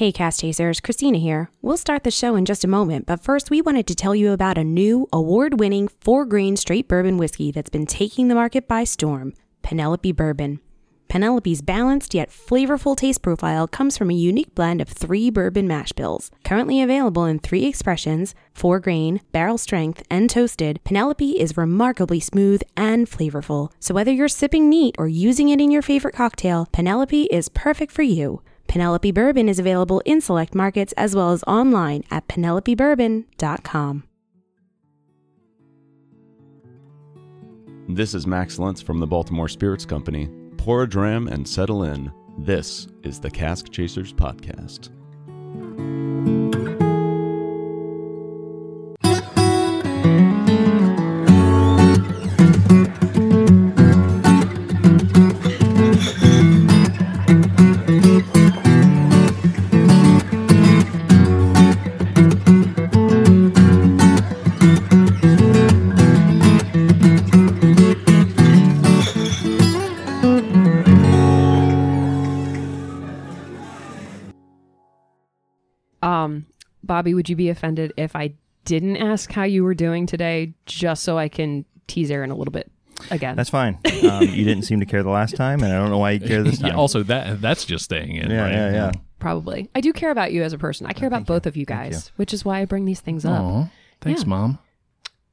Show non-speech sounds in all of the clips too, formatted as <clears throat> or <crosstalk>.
Hey, Cask Chasers, Christina here. We'll start the show in just a moment, but first we wanted to tell you about a new award winning four grain straight bourbon whiskey that's been taking the market by storm Penelope Bourbon. Penelope's balanced yet flavorful taste profile comes from a unique blend of three bourbon mash bills. Currently available in three expressions four grain, barrel strength, and toasted, Penelope is remarkably smooth and flavorful. So whether you're sipping neat or using it in your favorite cocktail, Penelope is perfect for you. Penelope Bourbon is available in select markets as well as online at penelopebourbon.com. This is Max Lentz from the Baltimore Spirits Company. Pour a dram and settle in. This is the Cask Chasers Podcast. Bobby, would you be offended if I didn't ask how you were doing today, just so I can tease Aaron a little bit again? That's fine. Um, you didn't seem to care the last time, and I don't know why you care this <laughs> time. Yeah, also, that that's just staying in. yeah, right? yeah, yeah. Probably. I do care about you as a person. I care about both of you Thank guys, which is why I bring these things up. Aw, thanks, Yeah. mom.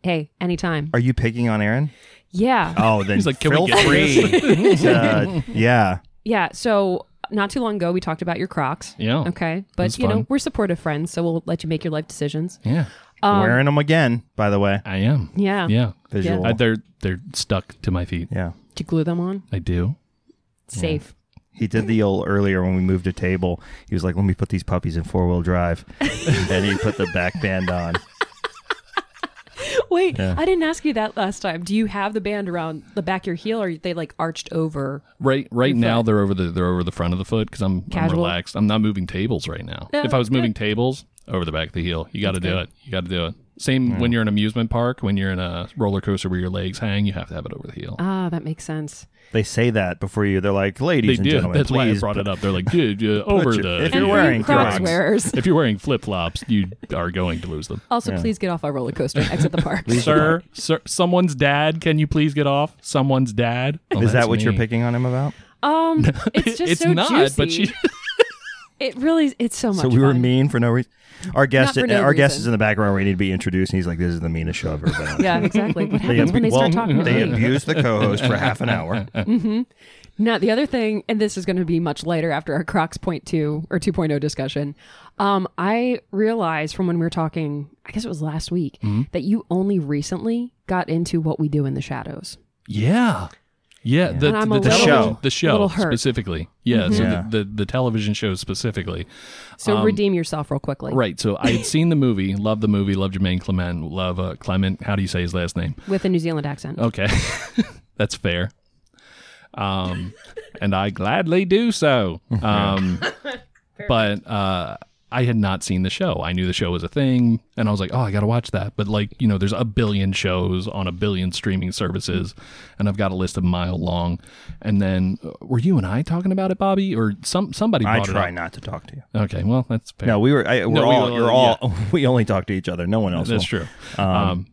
Hey, anytime. Are you picking on Aaron? Yeah. Oh, then He's like, "Can we feel get free. to- yeah. <laughs> Yeah. So not too long ago, we talked about your Crocs. Yeah. Okay. was But, you know, fun. we're supportive friends, so we'll let you make your life decisions. Yeah, Um, Wearing them again, by the way. I am. Yeah. Yeah, Visual. I, they're they're stuck to my feet. yeah. Did you glue them on? I do. Safe. He did the old earlier when we moved a table. He was like, "Let me put these puppies in four wheel drive," <laughs> and he put the back band on. <laughs> Wait, Yeah. I didn't ask you that last time. Do you have the band around the back of your heel, or are they like arched over? Right, right now foot. they're over the they're over the front of the foot because I'm, I'm relaxed. I'm not moving tables right now. Yeah, if I was moving good. tables, over the back of the heel, you got to do good. it. You got to do it. Same when you're in an amusement park, when you're in a roller coaster where your legs hang, you have to have it over the heel. Ah, that makes sense. They say that before you. They're like, "Ladies they and do. gentlemen, That's why I brought put- it up. They're like, dude, <laughs> uh, over your- the. <laughs> if you're And wearing Crocs Crocs. wearers. if you're wearing flip flops, you are going to lose them. <laughs> Also, Yeah. please get off our roller coaster and exit the park. sir, sir, someone's dad. Can you please get off? Someone's dad. Oh, Is that that's what you're picking on him about? Um, it's just it's so not, juicy. but she. It really, it's so much. So we were fun. mean for no reason. Our guest, no our guest reason. is in the background We need to be introduced, and he's like, "This is the meanest show I've ever been on." Yeah, exactly. What They, happens when they start well, talking to they me? abused the co-host for half an hour. <laughs> Now, the other thing, and this is going to be much later after our Crocs point two or 2.0 discussion. Um, I realized from when we were talking, I guess it was last week, Mm-hmm. that you only recently got into what we do in the shadows. Yeah. Yeah, the, And I'm the, a little- television, The the show specifically. Yeah, so Yeah. the, the the television show specifically. So Um, redeem yourself real quickly. Right. So I had <laughs> seen the movie, loved the movie, loved Jemaine Clement, love uh, Clement. How do you say his last name? With a New Zealand accent. Okay, <laughs> that's fair. Um, and I gladly do so. <laughs> Um, but uh, I had not seen the show. I knew the show was a thing, and I was like, oh, I got to watch that. But like, you know, there's a billion shows on a billion streaming services, and I've got a list a mile long. And then, uh, were you and I talking about it, Bobby, or some somebody? I Brought try it not to talk to you. Okay, well, that's fair. No, we were. I, we're No, we all. were- you're all. <laughs> We only talk to each other. No one else. that's will. true. Um, Um,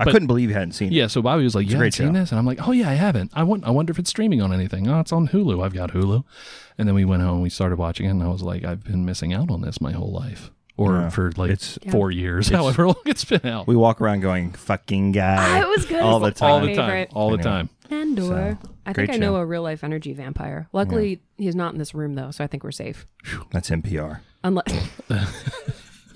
I but- couldn't believe you hadn't seen it. Yeah, so Bobby was like, "You haven't seen show. this?" And I'm like, "Oh yeah, I haven't. I want. I wonder if it's streaming on anything. Oh, it's on Hulu. I've got Hulu." And then we went home. and We started watching it, and I was like, "I've been missing out on this my whole life, or Yeah. for like It's- four years, however <laughs> long it's been out, We walk around going "fucking guy" it was good. all the It's time. all the favorite. time, all the time." Andor. So, I great think I know show. a real life energy vampire. Luckily, he's not in this room though, so I think we're safe. That's NPR. Unless, <laughs>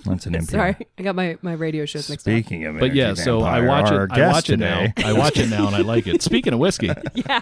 That's an <laughs> NPR. sorry, I got my, my radio shows mixed up. Speaking of, it, But yeah, Energy so I watch it. I guest watch it today- now. I watch it now, and I like it. Speaking of whiskey, Yeah,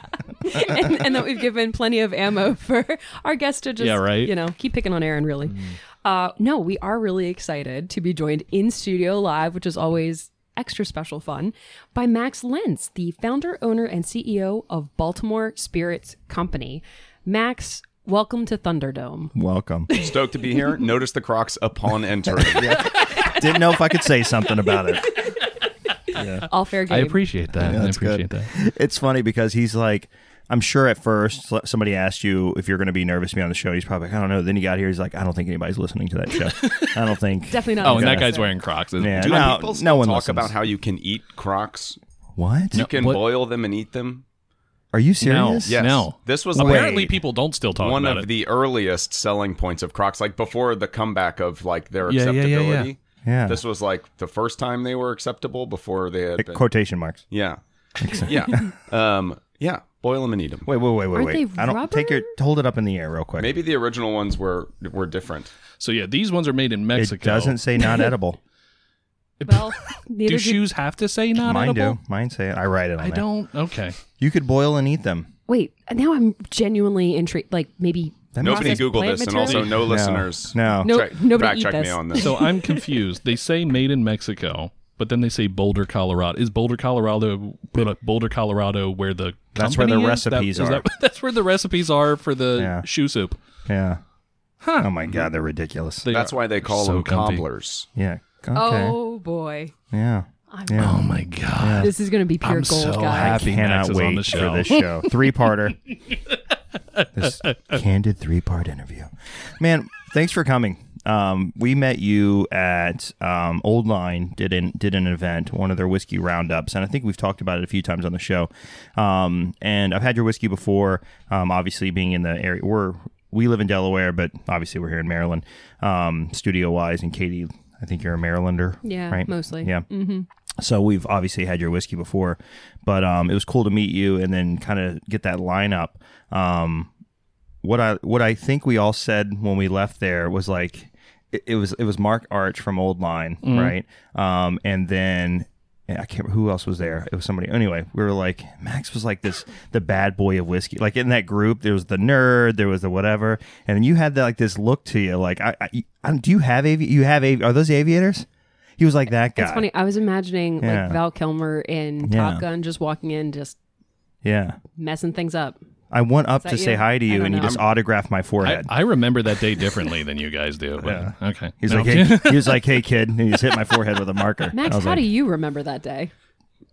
and, and that we've given plenty of ammo for our guest to just, Yeah, right. you know, keep picking on Aaron. Really, mm. Uh, no, we are really excited to be joined in studio live, which is always extra special fun, by Max Lentz, the founder, owner, and CEO of Baltimore Spirits Company. Max, welcome to Thunderdome. Welcome. <laughs> Stoked to be here. Notice the Crocs upon entering. <laughs> Didn't know if I could say something about it. All fair game. I appreciate that. Yeah, I that's good. appreciate that. It's funny because he's like, I'm sure at first somebody asked you if you're going to be nervous to be on the show. He's probably like, I don't know. Then he got here. He's like, I don't think anybody's listening to that show. <laughs> I don't think. Definitely not. Oh, and that necessary. guy's wearing Crocs. isn't Yeah. Do no, people still no one talk listens. about how you can eat Crocs? What? You can what- boil them and eat them. Are you No, serious? Yes. no. This was Apparently, Wait. people don't still talk about that. one of it. the earliest selling points of Crocs, like before the comeback of like their Yeah, yeah, yeah, acceptability. yeah. Yeah. This was like the first time they were acceptable before they had been. Quotation marks. yeah. yeah. <laughs> Um, yeah. Boil them and eat them. Wait, wait, wait, wait, Aren't wait. they I don't take your hold it up in the air real quick. Maybe the original ones were were different. so yeah, these ones are made in Mexico. it doesn't say not <laughs> edible. Well, <laughs> neither Do did- shoes have to say not edible? Mine edible? do. Mine say it. I write it on I there. don't. Okay. You could boil and eat them. Wait, now I'm genuinely intrigued. Like maybe That Nobody processed Googled plant this, and material? also no No. listeners. No. No- check, nobody fact eat check me this. on this. So I'm confused. They say made in Mexico, but then they say Boulder, Colorado. Is Boulder, Colorado, Boulder, Colorado, where the That's where the is? recipes That- is are. that- <laughs> that's where the recipes are for the Yeah. shoe soup. Yeah. Oh my god, they're ridiculous. They That's are why they call so them comfy. cobblers. yeah. Okay. Oh boy, Yeah. I'm, Yeah. Oh my god! this is gonna be pure I'm gold, so guys. happy. Max Cannot is on wait the show. for this <laughs> show. Three parter. this candid three part interview. Man, thanks for coming. Um, we met you at um, Old Line did an did an event, one of their whiskey roundups, and I think we've talked about it a few times on the show. Um, and I've had your whiskey before. Um, obviously, being in the area, we're we live in Delaware, but obviously we're here in Maryland, um, studio wise. And Katie, I think you're a Marylander, Yeah, right? mostly. Yeah. So we've obviously had your whiskey before, but um, it was cool to meet you and then kind of get that lineup. Um, what I what I think we all said when we left there was like it, it was it was Mark Arch from Old Line, right? Um, and then I can't remember who else was there. It was somebody. Anyway, we were like Max was like this the bad boy of whiskey. Like in that group, there was the nerd, there was the whatever, and then you had the, like this look to you. Like I, I, I do you have avi- you have avi- are those aviators? He was like that guy. It's funny. I was imagining Yeah. like Val Kilmer in Yeah. Top Gun just walking in, just Yeah. messing things up. I went up that to say hi to you, don't and you know. just autographed my forehead. I remember that day differently than you guys do. But okay. He's No. like, hey, <laughs> he was like, "Hey, kid," and he just hit my forehead with a marker. Max, how like, do you remember that day?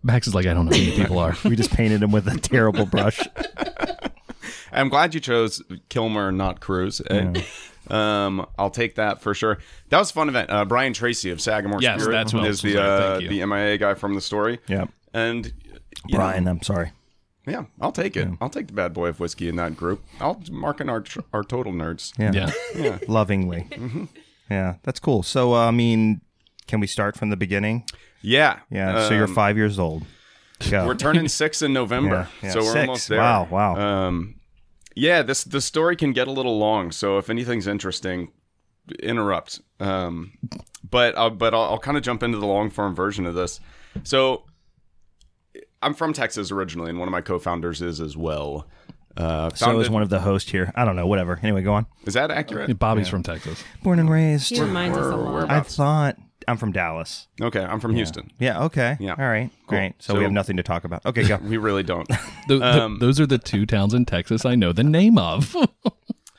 Max is like, I don't know who you people are. <laughs> we just painted him with a terrible brush. <laughs> I'm glad you chose Kilmer, not Cruise. Eh? Um, I'll take that for sure. That was a fun event. Uh, Brian Treacy of Sagamore Yes, Spirit that's what I is the saying. uh, the MIA guy from the story. Yeah, And Brian, know, I'm sorry. Yeah, I'll take it. I'll take the bad boy of whiskey in that group. I'll mark in our our total nerds. Yeah, Yeah. <laughs> lovingly. <laughs> Mm-hmm. Yeah, that's cool. So, uh, I mean, can we start from the beginning? Yeah, Yeah. so you're Um, five years old. Go. We're turning <laughs> six in November, Yeah, yeah. so we're Six. almost there. Wow, wow. Um, yeah, this the story can get a little long, so if anything's interesting, interrupt. Um, but I'll, but I'll, I'll kind of jump into the long form version of this. So, I'm from Texas originally, and one of my co-founders is as well. Uh, so founded- is one of the hosts here. I don't know. Whatever. Anyway, go on. is that accurate? Bobby's from Texas. Born and raised. He reminds us a lot. I thought I'm from Dallas. Okay, I'm from Houston. Yeah. Okay. Yeah. All right. Great. So, we have nothing to talk about. Okay, go. <laughs> We really don't. Th- th- Um, those are the two towns in Texas I know the name of.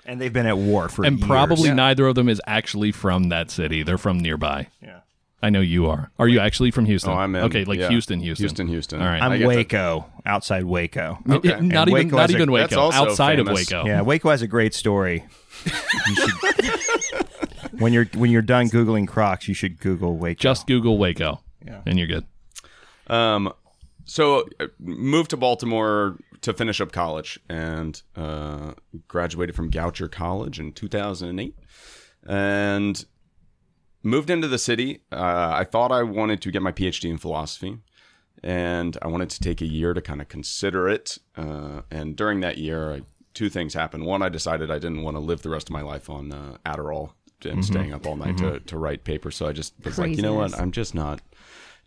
and they've been at war for and years. probably neither of them is actually from that city. They're from nearby. Yeah. I know you are. Are you actually from Houston? Oh, I'm in. Okay, like yeah. Houston, Houston. Houston, Houston. All right. I I'm get to- Waco, outside Waco. Okay. It- not And even Waco not has a- that's Waco. also Outside famous. of Waco. Yeah, Waco has a great story. You should, <laughs> when you're when you're done googling Crocs, you should Google Waco. Just Google Waco. Yeah, And you're good. Um, so uh, moved to Baltimore to finish up college and uh, graduated from Goucher College in 2008 and moved into the city. Uh, I thought I wanted to get my PhD in philosophy and I wanted to take a year to kind of consider it. Uh, and during that year, I, two things happened. One, I decided I didn't want to live the rest of my life on uh, Adderall and staying up all night to, to write papers. So I just was like, you know what? I'm just not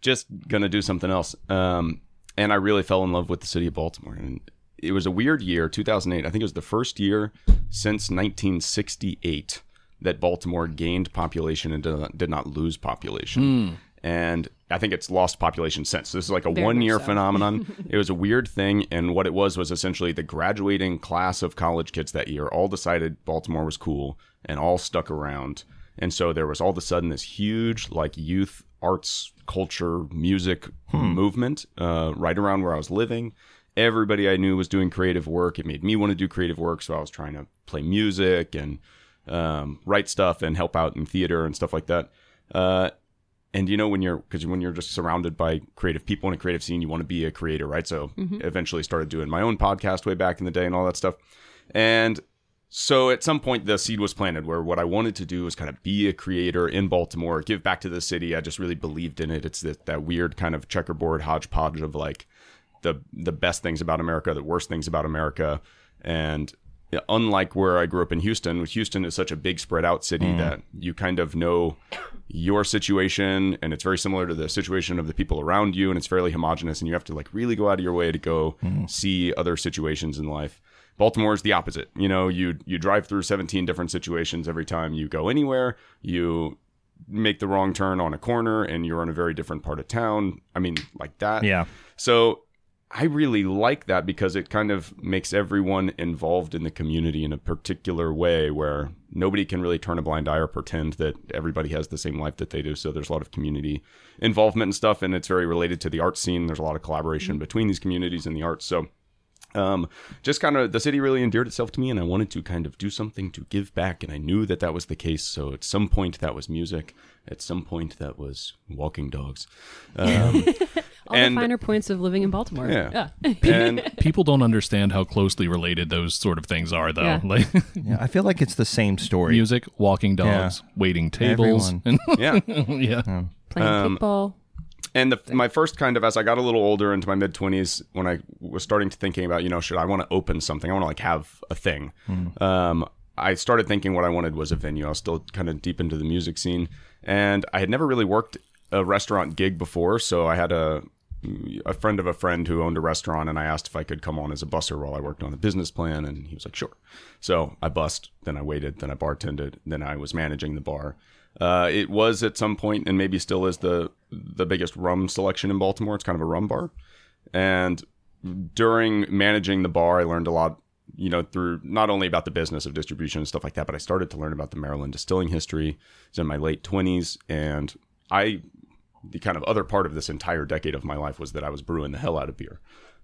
just gonna do something else. Um, and I really fell in love with the city of Baltimore. And it was a weird year, 2008. I think it was the first year since 1968 that Baltimore gained population and did not, did not lose population. And I think it's lost population since. This is like a Very one year so. phenomenon. <laughs> it was a weird thing. And what it was was essentially the graduating class of college kids that year all decided Baltimore was cool and all stuck around. And so there was all of a sudden this huge, like, youth arts, culture, music movement uh, right around where I was living. everybody I knew was doing creative work. It made me want to do creative work, so I was trying to play music and um, write stuff and help out in theater and stuff like that. Uh, and you know when you're because when you're just surrounded by creative people in a creative scene, you want to be a creator, right? So eventually started doing my own podcast way back in the day and all that stuff. And so at some point the seed was planted where what I wanted to do was kind of be a creator in Baltimore, give back to the city. I just really believed in it. It's that, that weird kind of checkerboard hodgepodge of like the the best things about America, the worst things about America, and unlike where I grew up in Houston, Houston is such a big spread out city mm. that you kind of know your situation and it's very similar to the situation of the people around you and it's fairly homogenous and you have to like really go out of your way to go mm. see other situations in life. Baltimore is the opposite. You know, you you drive through 17 different situations every time you go anywhere. You make the wrong turn on a corner and you're in a very different part of town. I mean, like that. Yeah. So I really like that because it kind of makes everyone involved in the community in a particular way where nobody can really turn a blind eye or pretend that everybody has the same life that they do. So there's a lot of community involvement and stuff, and it's very related to the art scene. There's a lot of collaboration between these communities and the arts. So um, just kind of the city really endeared itself to me, and I wanted to kind of do something to give back, and I knew that that was the case. So at some point that was music, at some point that was walking dogs, um, <laughs> All And- the finer points of living in Baltimore. Yeah. Yeah. and <laughs> People don't understand how closely related those sort of things are, though. Yeah. <laughs> Like Yeah, I feel like it's the same story. music, walking dogs, waiting tables, Everyone. <laughs> and yeah. yeah. Playing Um, kickball. and the, my first kind of as I got a little older into my mid twenties, when I was starting to thinking about, you know, should I want to open something? I want to like have a thing. Um, I started thinking what I wanted was a venue. I was still kind of deep into the music scene, and I had never really worked a restaurant gig before. So I had a a friend of a friend who owned a restaurant, and I asked if I could come on as a busser while I worked on the business plan, and he was like, "Sure." So I bussed, then I waited, then I bartended, then I was managing the bar. Uh, it was at some point, and maybe still is the the biggest rum selection in Baltimore. It's kind of a rum bar, and during managing the bar, I learned a lot. You know, through not only about the business of distribution and stuff like that, but I started to learn about the Maryland distilling history. I was in my late twenties, and I the kind of other part of this entire decade of my life was that I was brewing the hell out of beer.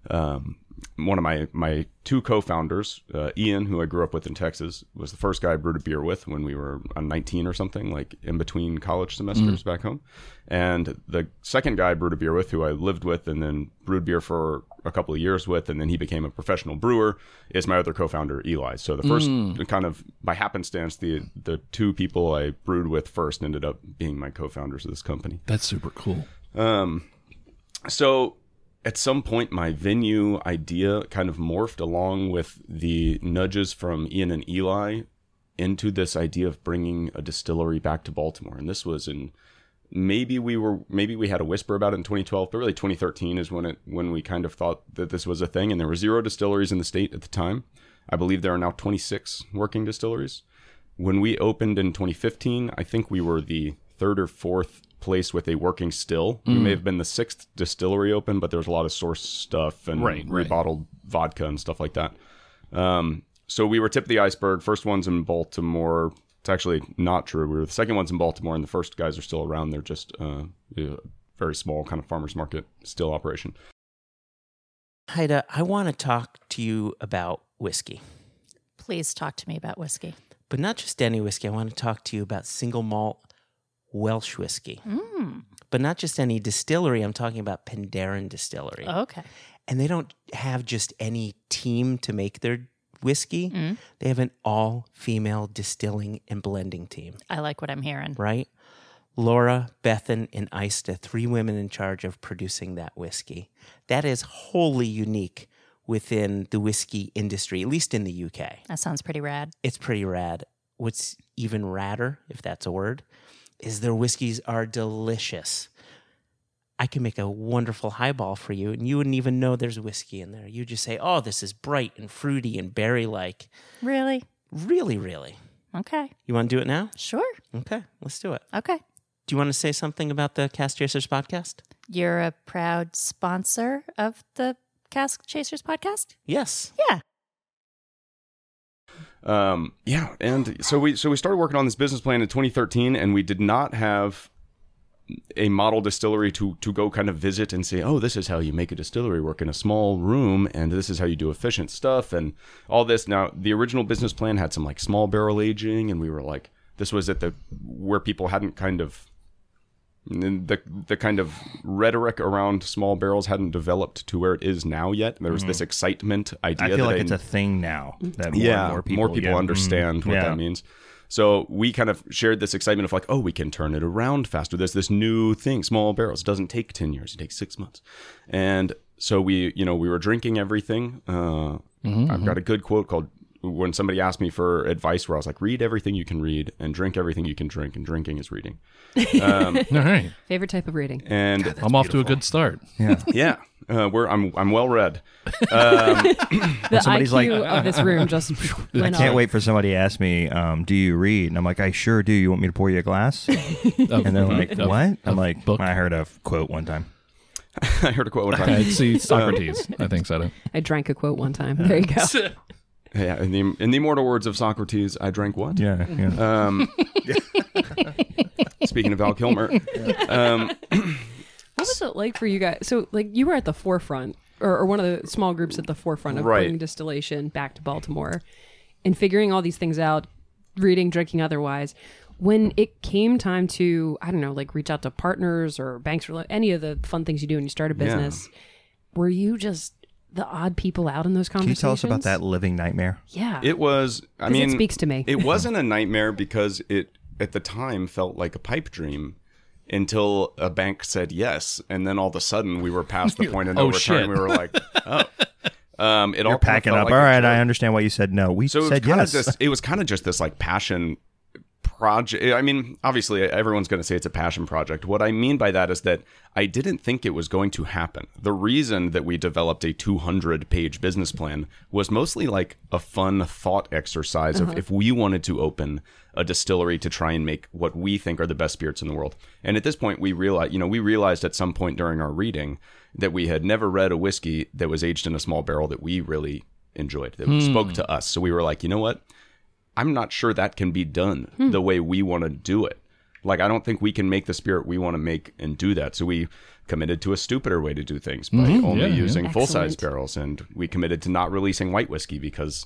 Um, one of my my two co-founders, uh, Ian, who I grew up with in Texas, was the first guy I brewed a beer with when we were uh, 19 or something, like in between college semesters back home. And the second guy I brewed a beer with, who I lived with and then brewed beer for a couple of years with, and then he became a professional brewer, is my other co-founder, Eli. So the first kind of by happenstance, the the two people I brewed with first ended up being my co-founders of this company. That's super cool. Um, so at some point, my venue idea kind of morphed along with the nudges from Ian and Eli into this idea of bringing a distillery back to Baltimore. And this was in maybe we were maybe we had a whisper about it in 2012, but really 2013 is when it when we kind of thought that this was a thing. And there were zero distilleries in the state at the time. I believe there are now 26 working distilleries. When we opened in 2015, I think we were the third or fourth place with a working still. We may have been the sixth distillery open, but there's a lot of source stuff and Right, right. rebottled vodka and stuff like that. Um, so we were tip of the iceberg. First ones in Baltimore. It's actually not true. We were the second ones in Baltimore, and the first guys are still around. They're just uh, a very small kind of farmers market still operation. Haida, I want to talk to you about whiskey, Please talk to me about whiskey. but not just any whiskey. I want to talk to you about single malt Welsh whiskey, Mm, but not just any distillery. I'm talking about Penderyn Distillery. okay. And they don't have just any team to make their whiskey, Mm. they have an all female distilling and blending team, I like what I'm hearing. right? Laura, Bethan, and Aista, three women in charge of producing that whiskey. That is wholly unique within the whiskey industry, at least in the UK. That sounds pretty rad. It's pretty rad. What's even radder, if that's a word, is their whiskeys are delicious. I can make a wonderful highball for you, and you wouldn't even know there's whiskey in there. You just say, "Oh, this is bright and fruity and berry-like." Really? Really, really. Okay. You want to do it now? Sure. Okay, let's do it. Okay. Do you want to say something about the Cask Chasers podcast? You're a proud sponsor of the Cask Chasers podcast? Yes. Yeah. Um, yeah, and so we so we started working on this business plan in 2013, and we did not have a model distillery to to go kind of visit and say, oh, this is how you make a distillery work in a small room, and this is how you do efficient stuff, and all this. Now, the original business plan had some like small barrel aging, and we were like, this was at the where people hadn't kind of the the kind of rhetoric around small barrels hadn't developed to where it is now yet. There was this excitement idea. Mm-hmm. I feel that like it's a thing now that more yeah, and more people, yeah. understand Mhm. what Yeah. that means. So we kind of shared this excitement of like, oh, we can turn it around faster. There's this new thing, small barrels. It doesn't take ten years; it takes six months. And so we, you know, we were drinking everything. Uh, I've got a good quote called when somebody asked me for advice, where I was like, read everything you can read and drink everything you can drink, and drinking is reading. Um, <laughs> All right. Favorite type of reading. And I'm off to a good start. yeah, uh, we're I'm I'm well read. <laughs> The somebody's IQ like- of this <laughs> room just I can't up. wait for somebody to ask me, um, "Do you read?" And I'm like, "I sure do. You want me to pour you a glass?" Of- And they're like, of- "What?" I'm of like, book. "I heard a quote one time." I heard a quote one time. I see Socrates. I think said it. I drank a quote one time. There you go. Yeah, in the in the immortal words of Socrates, I drank what? Yeah, yeah. Um, <laughs> <laughs> speaking of Val Kilmer, um, <clears throat> What was it like for you guys? So, like, you were at the forefront, or, or one of the small groups at the forefront of Right. bringing distillation back to Baltimore, and figuring all these things out, reading, drinking, otherwise. When it came time to, I don't know, like reach out to partners or banks or any of the fun things you do when you start a Yeah. business, were you just the odd people out in those conversations. Can you conversations? tell us about that living nightmare? Yeah, it was. I 'Cause mean, it speaks to me. it <laughs> wasn't a nightmare because it at the time felt like a pipe dream until a bank said yes, and then all of a sudden we were past the <laughs> point of no Oh, return. shit. We were like, <laughs> oh. Um, it all You're kinda packing felt up. like All a right, joke. I understand why you said no. We So it was said kind yes. of just it was kind of just this like passion project. I mean, obviously everyone's going to say it's a passion project. What I mean by that is that I didn't think it was going to happen. The reason that we developed a 200 page business plan was mostly like a fun thought exercise of mm-hmm. if we wanted to open a distillery to try and make what we think are the best spirits in the world. And at this point we realized, you know, we realized at some point during our reading that we had never read a whiskey that was aged in a small barrel that we really enjoyed that hmm. spoke to us. So we were like, you know what? I'm not sure that can be done the way we want to do it. Like, I don't think we can make the spirit we want to make and do that. So we committed to a stupider way to do things by only Yeah, yeah. using full size barrels. And we committed to not releasing white whiskey because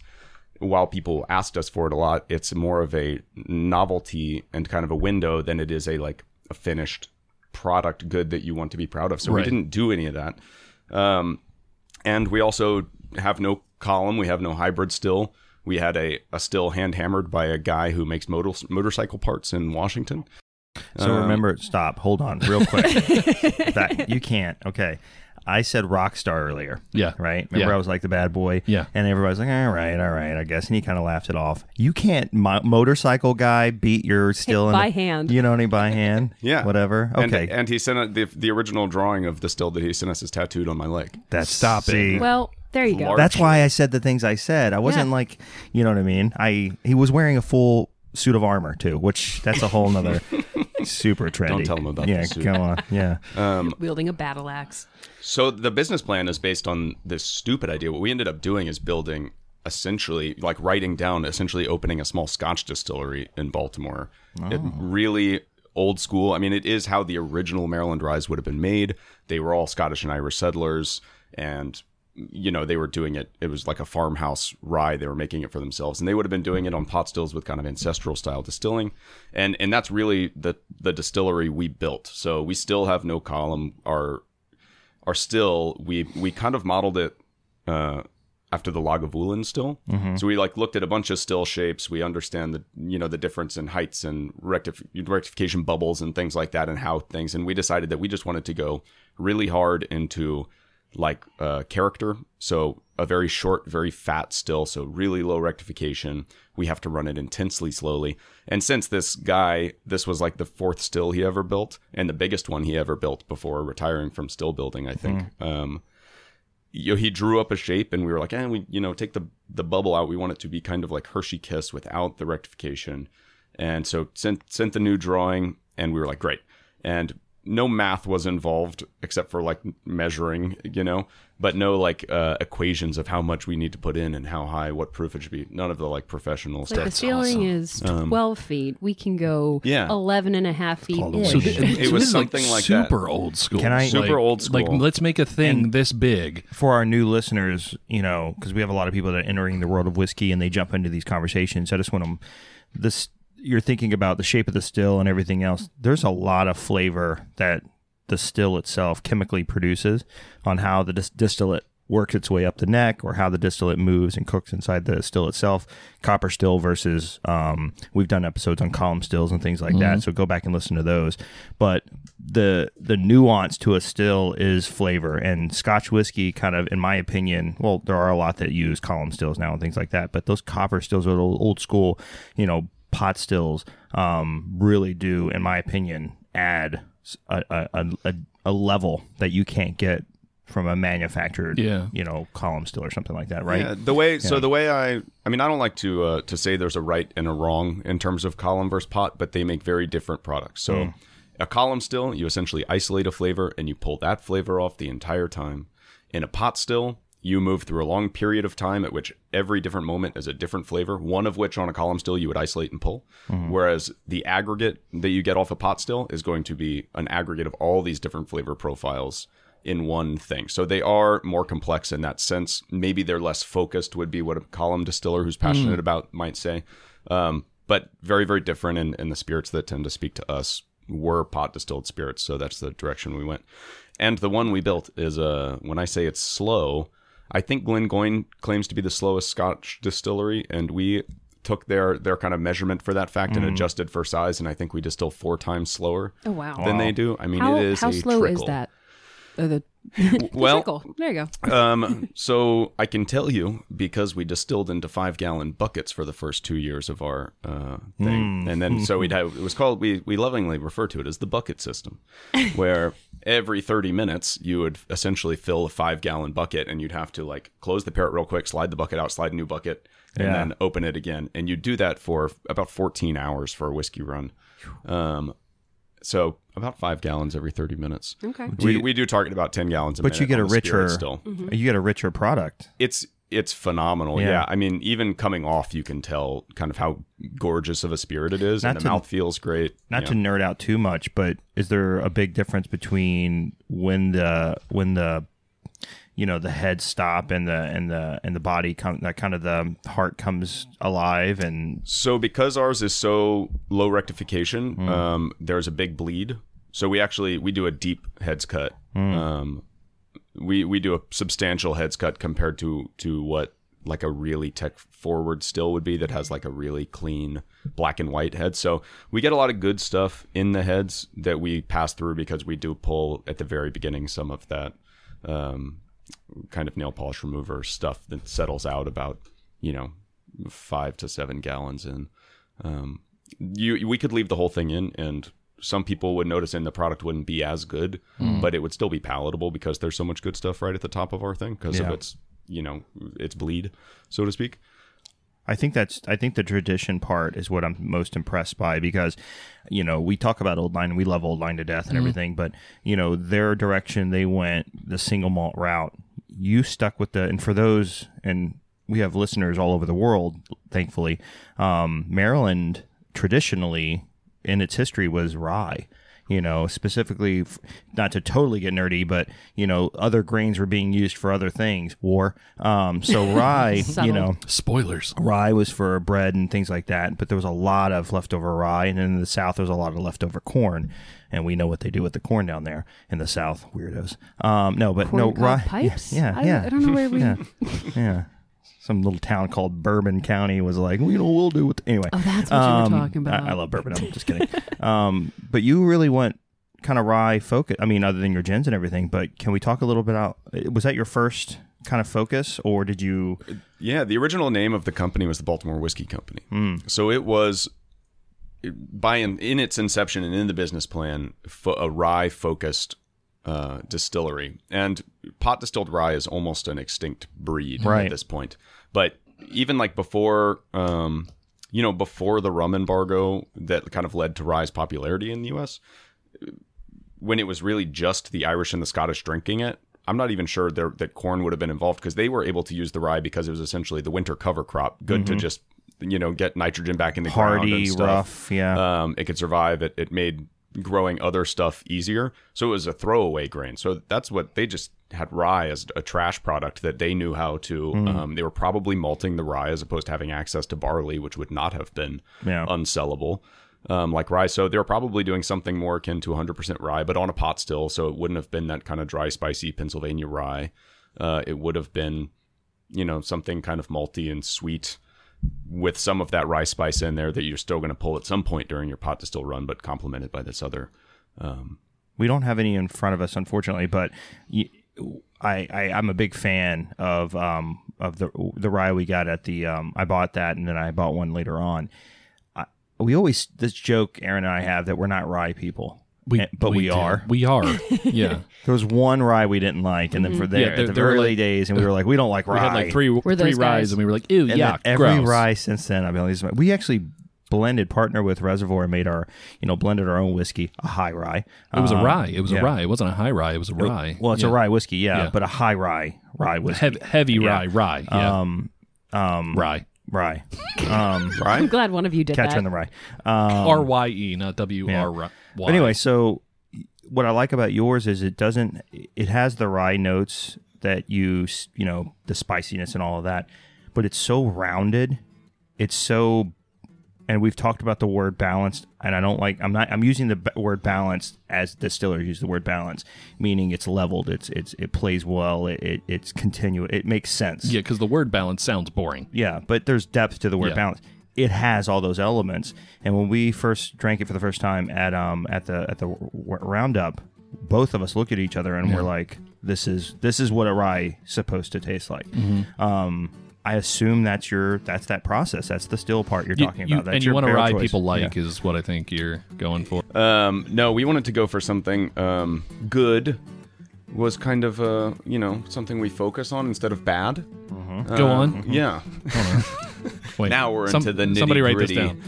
while people asked us for it a lot, it's more of a novelty and kind of a window than it is a like a finished product good that you want to be proud of. So we didn't do any of that. Um, and we also have no column. We have no hybrid still. We had a, a still hand hammered by a guy who makes motor, motorcycle parts in Washington. So Um, remember, stop. Hold on, real <laughs> quick. that you can't. Okay, I said rock star earlier. Yeah. Right. Remember, Yeah. I was like the bad boy. Yeah. And everybody's like, all right, all right, I guess. And he kind of laughed it off. You can't mo- motorcycle guy beat your still in by the- hand. You know what I mean? By hand. <laughs> Yeah. Whatever. Okay. And, he sent a, the, the original drawing of the still that he sent us is tattooed on my leg. That's Stop it. well, there you go. Large. That's why I said the things I said. I wasn't Yeah. like, you know what I mean? I he was wearing a full suit of armor too, which that's a whole nother <laughs> super trendy. Don't tell him about yeah, the suit. come on. Yeah. <laughs> Um, Wielding a battle axe. So the business plan is based on this stupid idea. What we ended up doing is building essentially like writing down essentially opening a small scotch distillery in Baltimore. It oh. really old school. I mean, it is how the original Maryland Rise would have been made. They were all Scottish and Irish settlers and you know, they were doing it. It was like a farmhouse rye. They were making it for themselves, and they would have been doing it on pot stills with kind of ancestral style distilling, and and that's really the the distillery we built. So we still have no column. Our are still we we kind of modeled it uh, after the Lagavulin still. So we like looked at a bunch of still shapes. We understand the you know the difference in heights and rectif- rectification bubbles and things like that and how things. And we decided that we just wanted to go really hard into like uh, character. So a very short, very fat still. So really low rectification. We have to run it intensely slowly. And since this guy, this was like the fourth still he ever built and the biggest one he ever built before retiring from still building, I think. Um, you know, he drew up a shape and we were like, eh, we, you know, take the, the bubble out. We want it to be kind of like Hershey Kiss without the rectification. And so sent, sent the new drawing and we were like, great. And no math was involved except for like measuring, you know, but no like uh, equations of how much we need to put in and how high what proof it should be. None of the like professional Like stuff. the ceiling is 12 feet. We can go Um, Yeah. 11 and a half feet called a ish. So It was so this is, something like that. super old school. Can I- Super Like- old school. Like let's make a thing this big. for our new listeners, you know, because we have a lot of people that are entering the world of whiskey and they jump into these conversations. I just want them this. You're thinking about the shape of the still and everything else. There's a lot of flavor that the still itself chemically produces on how the dis- distillate works its way up the neck or how the distillate moves and cooks inside the still itself. Copper still versus um, we've done episodes on column stills and things like that. So go back and listen to those. But the the nuance to a still is flavor and Scotch whiskey kind of in my opinion. Well, there are a lot that use column stills now and things like that. But those copper stills are old school, you know, pot stills um, really do, in my opinion, add a, a, a, a level that you can't get from a manufactured, Yeah. you know, column still or something like that, right? Yeah, the way so the way I I mean I don't like to uh, to say there's a right and a wrong in terms of column versus pot, but they make very different products. So a column still, you essentially isolate a flavor and you pull that flavor off the entire time. In a pot still, you move through a long period of time at which every different moment is a different flavor, one of which on a column still you would isolate and pull. Whereas the aggregate that you get off a pot still is going to be an aggregate of all these different flavor profiles in one thing. So they are more complex in that sense. Maybe they're less focused, would be what a column distiller who's passionate about might say. Um, but very, very different. And, and the spirits that tend to speak to us were pot distilled spirits. So that's the direction we went. And the one we built is, uh, when I say it's slow, I think Glengoyne claims to be the slowest Scotch distillery. And we took their, their kind of measurement for for that fact and adjusted for size. And I think we distill four times slower Oh, wow. than they do. I mean, how it is how a slow trickle. is that? Uh, the, <laughs> <laughs> the Well- trickle. There you go. um, so I can tell you because we distilled into five gallon buckets for the first two years of our uh, thing, and then so we'd have it was called we we lovingly refer to it as the bucket system, <laughs> where every thirty minutes you would essentially fill a five gallon bucket, and you'd have to like close the parrot real quick, slide the bucket out, slide a new bucket, and Yeah. then open it again, and you'd do that for about fourteen hours for a whiskey run. Um, so about five gallons every thirty minutes. Okay. we, we do target about ten gallons. A But you get a the spirit richer, still you get a richer product. it's it's phenomenal. Yeah. Yeah. I mean, even coming off, you can tell kind of how gorgeous of a spirit it is, Not and the to- mouth feels great. Not to nerd out too much, but is there a big difference between when the when the you know the head stop and the and the and the body come that kind of the heart comes alive and So because ours is so low rectification, Hmm. um, there's a big bleed. So we actually we do a deep heads cut. Hmm. Um, we we do a substantial heads cut compared to to what like a really tech forward still would be that has like a really clean black and white head. So we get a lot of good stuff in the heads that we pass through because we do pull at the very beginning some of that um, kind of nail polish remover stuff that settles out about you know five to seven gallons in. Um, you we could leave the whole thing in, and some people would notice, and the product wouldn't be as good, but it would still be palatable because there's so much good stuff right at the top of our thing because Yeah. of its you know its bleed, so to speak. I think that's I think the tradition part is what I'm most impressed by because you know we talk about old line and we love old line to death and everything but you know their direction they went the single malt route you stuck with the and for those and we have listeners all over the world thankfully um, Maryland traditionally in its history was rye you know specifically not to totally get nerdy but you know other grains were being used for other things war um, so <laughs> rye you know Spoilers. rye was for bread and things like that, but there was a lot of leftover rye, and in the south there was a lot of leftover corn, and we know what they do with the corn down there in the south, weirdos. Um, no, but no Corn cob rye. <laughs> pipes? Yeah, I- yeah, I don't know where we- Yeah, yeah. Some little town called Bourbon County was like, well, you know, we'll do it anyway. Oh, that's what you were Um, talking about. I, I love bourbon. I'm just kidding. <laughs> um, but you really went kind of rye focus. I mean, other than your gins and everything. But can we talk a little bit about? Was that your first kind of focus, or did you? Yeah, the original name of the company was the Baltimore Whiskey Company. So it was by in, in its inception and in the business plan fo- a rye focused uh, distillery. And pot distilled rye is almost an extinct breed Right. at this point. But even like before, um, you know, before the rum embargo that kind of led to rye's popularity in the U.S., when it was really just the Irish and the Scottish drinking it, I'm not even sure there, that corn would have been involved because they were able to use the rye because it was essentially the winter cover crop, good to just you know get nitrogen back in the ground Hardy, and stuff. rough, yeah. Um, it could survive. It it made growing other stuff easier, so it was a throwaway grain. So that's what they just had rye as a trash product that they knew how to. Um, they were probably malting the rye as opposed to having access to barley, which would not have been Yeah. unsellable um, like rye. So they were probably doing something more akin to 100% rye, but on a pot still. So it wouldn't have been that kind of dry, spicy Pennsylvania rye. Uh, it would have been, you know, something kind of malty and sweet with some of that rye spice in there that you're still going to pull at some point during your pot distill run, but complemented by this other. Um, We don't have any in front of us, unfortunately, but y I, I I'm a big fan of um of the the rye we got at the um I bought that and then I bought one later on. I, we always this joke Aaron and I have that we're not rye people, Eh, but we, do. are. We are. <laughs> Yeah. There was one rye we didn't like, and then for there Yeah, at the there were very like- early days, and we were like, we don't like rye. We had like three We're three ryes, guys. and we were like, ew, and yuck, every gross. rye since then, I've been these. We actually blended partner with Reservoir and made our you know blended our own whiskey, a high rye. It was a Um, rye. It was yeah. a rye. It wasn't a high rye. It was a rye. Well, it's Yeah. a rye whiskey, yeah, Yeah. but a high rye rye whiskey. Heavy, heavy Yeah. rye. Rye. Yeah. Um, um, rye. rye. Um, rye. <laughs> I'm glad one of you did catcher that. in the rye. Um, R Y E, not W R Y. But anyway, so what I like about yours is it doesn't. It has the rye notes that you you know the spiciness and all of that, but it's so rounded. It's so, and we've talked about the word balanced, and I don't like. I'm not. I'm using the word balanced as distillers use the word balance, meaning it's leveled. It's it's it plays well. It, it it's continuous. It makes sense. yeah, because the word balance sounds boring. Yeah, but there's depth to the word Yeah. balance. It has all those elements. And when we first drank it for the first time at um at the at the w- w- roundup, both of us looked at each other and we're like, "This is this is what a rye supposed to taste like." Mm-hmm. Um, I assume that's your that's that process. That's the still part you're You- talking you- about. That's and you want a barrel rye choice. people like Yeah. is what I think you're going for. Um, no, we wanted to go for something um, good. Was kind of uh, you know something we focus on instead of bad. Go Uh, on. <laughs> Yeah. Wait, now we're some- into the Somebody write this down.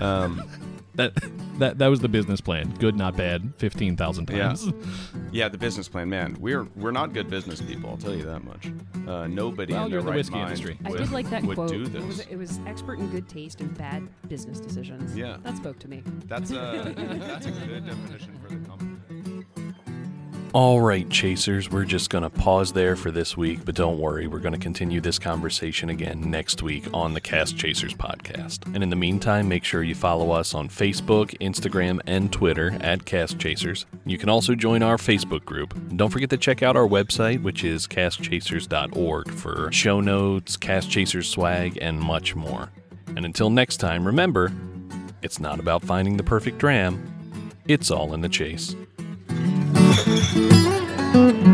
Um, <laughs> That that that was the business plan. Good, not bad. Fifteen thousand Yeah. <laughs> yeah, the business plan, man. We're we're not good business people. I'll tell you that much. Uh, nobody Well, in their in the right whiskey mind industry. I would, did like that would quote. do It was, it was expert in good taste and bad business decisions. Yeah. That spoke to me. That's a that's a good definition for the company. All right, Chasers, we're just going to pause there for this week, but don't worry, we're going to continue this conversation again next week on the Cask Chasers podcast. And in the meantime, make sure you follow us on Facebook, Instagram, and Twitter at Cask Chasers. You can also join our Facebook group. And don't forget to check out our website, which is caskchasers.org, for show notes, Cask Chasers swag, and much more. And until next time, remember, it's not about finding the perfect dram, it's all in the chase. Mm-hmm.